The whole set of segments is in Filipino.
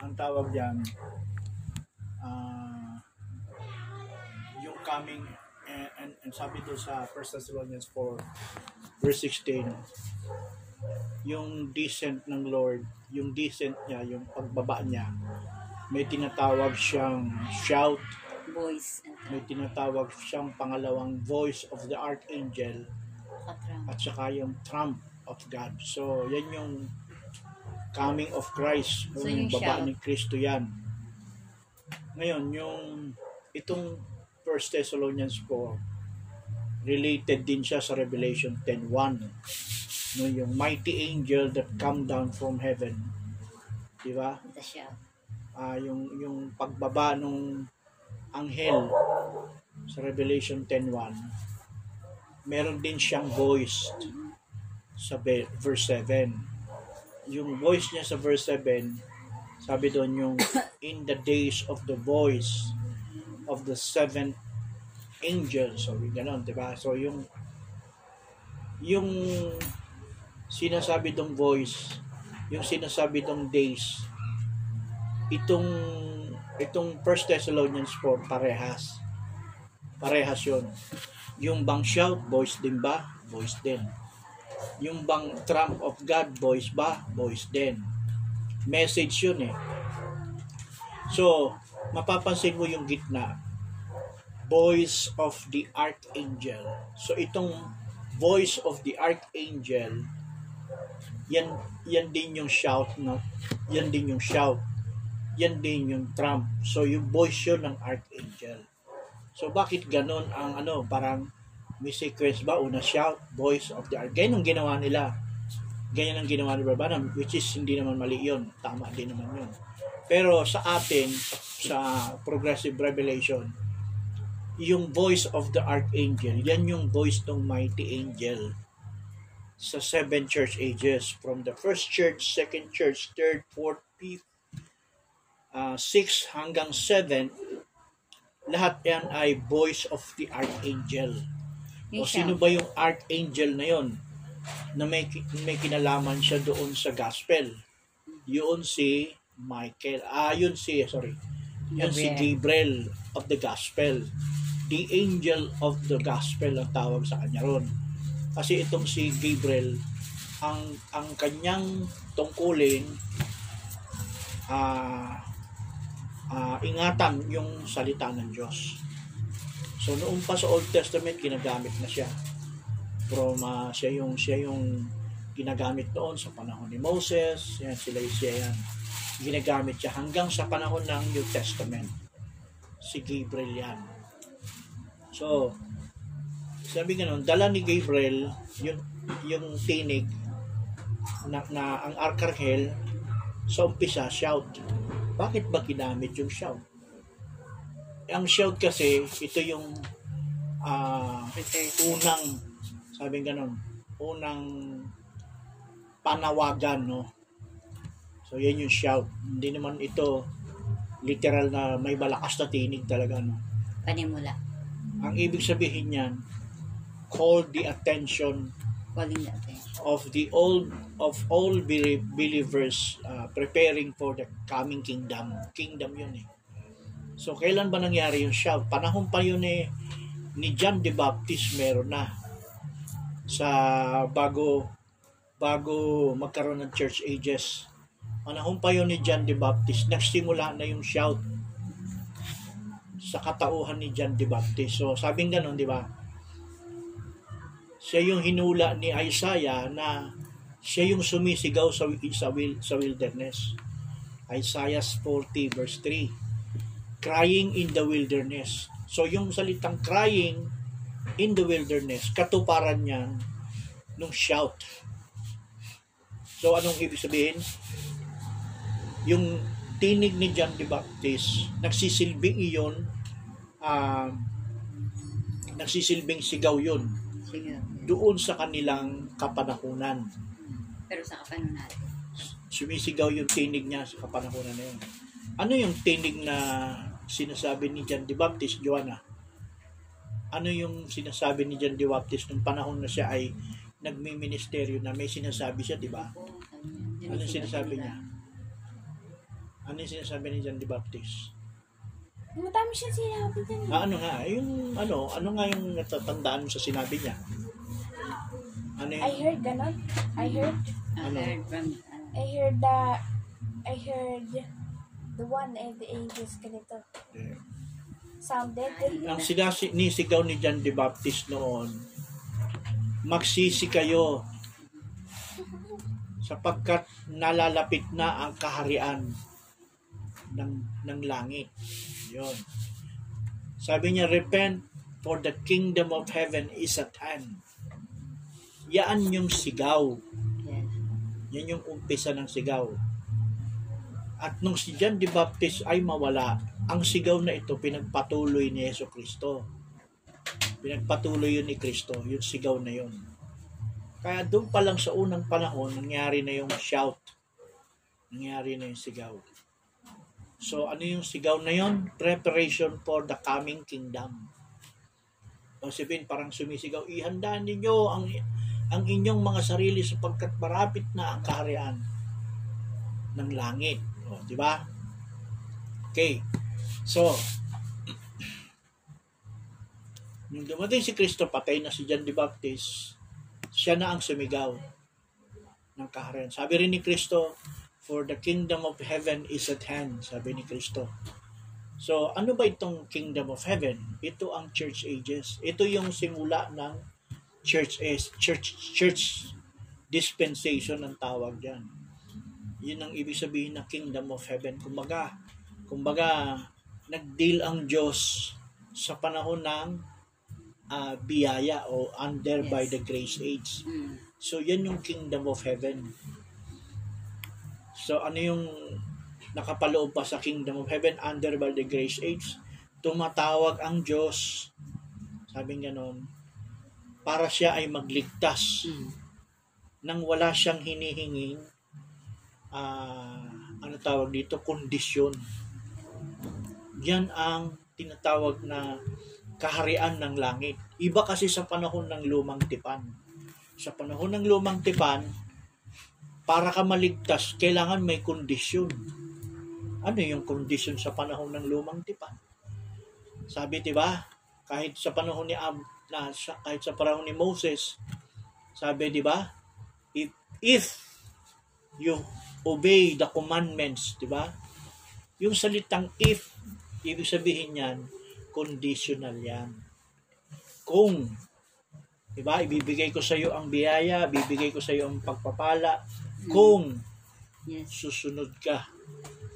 ang tawag diyan ah, yung coming and, and, and sabi doon sa 1 Thessalonians 4 verse 16 yung descent ng Lord yung descent niya yung pagbaba niya may tinatawag siyang shout Voice may tinatawag siyang pangalawang voice of the archangel at saka yung trump of God. So, yan yung coming of Christ. So, yung yung baba shout. ni Kristo yan. Ngayon, yung itong 1 Thessalonians 4, related din siya sa Revelation 10.1. No, yung mighty angel that come down from heaven. Di ba? Ah, yung, yung pagbaba nung anghel sa Revelation 10.1 meron din siyang voice sa verse 7 yung voice niya sa verse 7 sabi doon yung in the days of the voice of the seventh angel so ganon di ba? So yung yung sinasabi dong voice yung sinasabi dong days itong itong 1 Thessalonians 4 parehas. Parehas yun. Yung bang shout voice din ba? Voice din yung bang trump of God voice ba? Voice din. Message yun eh. So mapapansin mo yung gitna. Voice of the archangel. So itong voice of the archangel yan yan din yung shout no? Yan din yung shout. Yan din yung trump. So yung voice yun ng archangel. So bakit ganun ang ano parang may sequence ba? Una shout voice of the archangel ganyan ang ginawa nila. Ganyan ang ginawa ni Barbanam which is hindi naman mali yun. Tama din naman yun. Pero sa atin sa progressive revelation yung voice of the archangel yan yung voice ng mighty angel sa seven church ages. From the first church, second church, third, fourth, fifth, uh, six hanggang seven, lahat yan ay voice of the archangel. O sino ba yung archangel na yon na may, may kinalaman siya doon sa gospel? Yun si Michael. Ah, yun si, sorry. Yun si Gabriel of the gospel. The angel of the gospel ang tawag sa kanya ron. Kasi itong si Gabriel, ang ang kanyang tungkulin ah ah, ingatan yung salita ng Diyos. So noong pa sa Old Testament ginagamit na siya. From ah, siya yung siya yung ginagamit noon sa panahon ni Moses, yan sila siya yan. Ginagamit siya hanggang sa panahon ng New Testament. Si Gabriel yan. So, sabi ganun, dala ni Gabriel yung, yung tinig na, na ang arkanghel sa umpisa, shout. Bakit ba ginamit yung shout? Ang shout kasi, ito yung Prepare. unang, sabi ganun, unang panawagan, no? So, yan yung shout. Hindi naman ito literal na may malakas na tinig talaga, no? Panimula. Ang ibig sabihin niyan, call the attention Calling the attention. of the old of all belie- believers uh, preparing for the coming kingdom. Kingdom yun eh. So, kailan ba nangyari yung shout? Panahon pa yun eh, ni John the Baptist meron na sa bago bago magkaroon ng church ages. Panahon pa yun ni John the Baptist, nagsimula na yung shout sa katauhan ni John the Baptist. So, sabing ganun, di ba? Siya yung hinula ni Isaiah na siya yung sumisigaw sa, sa, sa wilderness. Isaiah 40 verse 3. Crying in the wilderness. So, yung salitang crying in the wilderness, katuparan niya nung shout. So, anong ibig sabihin? Yung tinig ni John the Baptist, nagsisilbing iyon, um, nagsisilbing sigaw yun doon sa kanilang kapanahunan. Pero sa kapano natin. Sumisigaw yung tinig niya sa kapanahunan na yun. Ano yung tinig na sinasabi ni John the Baptist, Joanna? Ano yung sinasabi ni John the Baptist nung panahon na siya ay nagmi-ministeryo na may sinasabi siya, di ba? Ano yung sinasabi niya? Ano yung sinasabi ni John the Baptist? Madami siya sinabi dyan. Ah, ano nga, yung ano, ano nga yung natatandaan mo sa sinabi niya? Ano I yung, heard ganon. I heard, I Ano? ano, I heard the, I heard the one and the angels ganito. Sounded. ang sinasi, nisigaw ni John the Baptist noon, magsisi kayo sapagkat nalalapit na ang kaharian ng, ng langit. Yun. Sabi niya, repent for the kingdom of heaven is at hand. Yan yung sigaw. Yan yung umpisa ng sigaw. At nung si John the Baptist ay mawala, ang sigaw na ito pinagpatuloy ni Yeso Kristo. Pinagpatuloy yun ni Kristo, yung sigaw na yun. Kaya doon pa lang sa unang panahon, nangyari na yung shout. Nangyari na yung sigaw. So ano yung sigaw na yun? Preparation for the coming kingdom. O sabihin, parang sumisigaw, ihanda ninyo ang ang inyong mga sarili sapagkat marapit na ang kaharian ng langit. O, di ba? Okay. So, nung dumating si Kristo, patay na si John the Baptist, siya na ang sumigaw ng kaharian. Sabi rin ni Kristo, for the kingdom of heaven is at hand, sabi ni Kristo. So, ano ba itong kingdom of heaven? Ito ang church ages. Ito yung simula ng church is church church dispensation ang tawag diyan. Yun ang ibig sabihin ng kingdom of heaven. Kumbaga, kumbaga nagdeal ang Diyos sa panahon ng ah, biyaya o under by Yes. the grace age. Mm. So, yan yung kingdom of heaven. So, ano yung nakapaloob pa sa kingdom of heaven under by the grace age? Tumatawag ang Diyos, sabi nga noon, para siya ay magligtas Mm. nang wala siyang hinihinging ah, ano tawag dito, kondisyon. Yan ang tinatawag na kaharian ng langit. Iba kasi sa panahon ng lumang tipan. Sa panahon ng lumang tipan, para ka maligtas, kailangan may kondisyon. Ano yung kondisyon sa panahon ng lumang tipan? Sabi, 'di ba? Kahit sa panahon ni Ab, na, sa, kahit sa panahon ni Moses, sabi, 'di ba? If if you obey the commandments, 'di ba? Yung salitang if, ibig sabihin niyan, conditional 'yan. Kung 'di ba, ibibigay ko sa iyo ang biyaya, bibigay ko sa iyo ang pagpapala kung Yes. susunod ka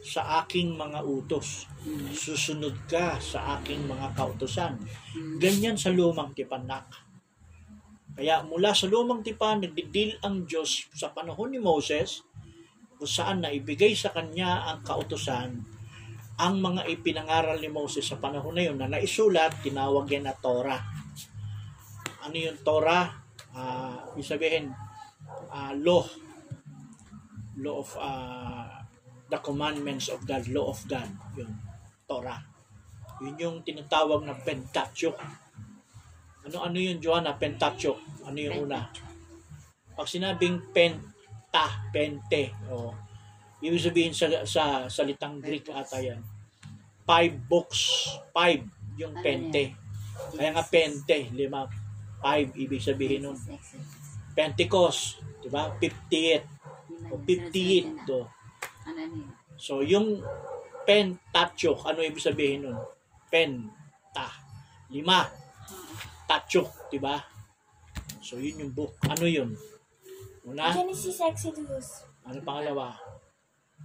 sa aking mga utos. Mm. Susunod ka sa aking mga kautosan. Mm. Ganyan sa lumang tipanak. Kaya mula sa lumang tipan, nagdidil ang Diyos sa panahon ni Moses kung saan naibigay sa kanya ang kautosan ang mga ipinangaral ni Moses sa panahon na yun na naisulat, tinawag yan na Torah. Ano yung Torah? Ah, ibig sabihin, ah, law. Law of ah, the commandments of God, law of God. Yun, Torah. Yun yung tinatawag na Pentateuch. Ano ano yun, Joanna? Pentateuch. Ano yung una? Pag sinabing penta, pente, o ibig sabihin sa, sa salitang Greek ata yan. Five books. Five yung Ano pente. Kaya nga pente, lima. Five, ibig sabihin nun. Pentecost, di ba? 58. O 58 to. Ano? So, yung pentateuch, ano ibig sabihin nun? Penta. Lima. Tateuch, di ba? So, yun yung book. Ano yun? Una, Genesis, Exodus, ano pangalawa?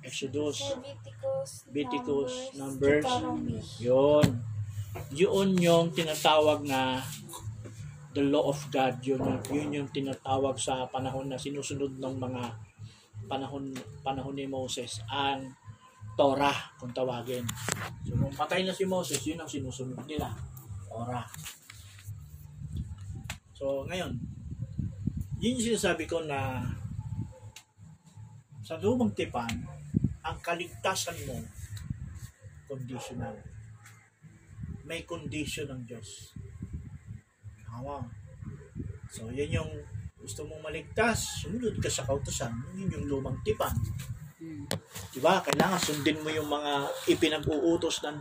Exodus, Leviticus, Leviticus, Numbers, Numbers. Yun. Yun yung tinatawag na the law of God. Yun, yung- yun yung tinatawag sa panahon na sinusunod ng mga panahon panahon ni Moses ang Torah kung tawagin. So nung patay na si Moses, yun ang sinusunod nila. Torah. So ngayon, yun yung sinasabi ko na sa lumang tipan, ang kaligtasan mo conditional. May condition ng Diyos. Tama. So, yan yung gusto mong maligtas, sumunod ka sa kautosan, yun yung lumang tipan. Mm. Diba? Kailangan sundin mo yung mga ipinag-uutos ng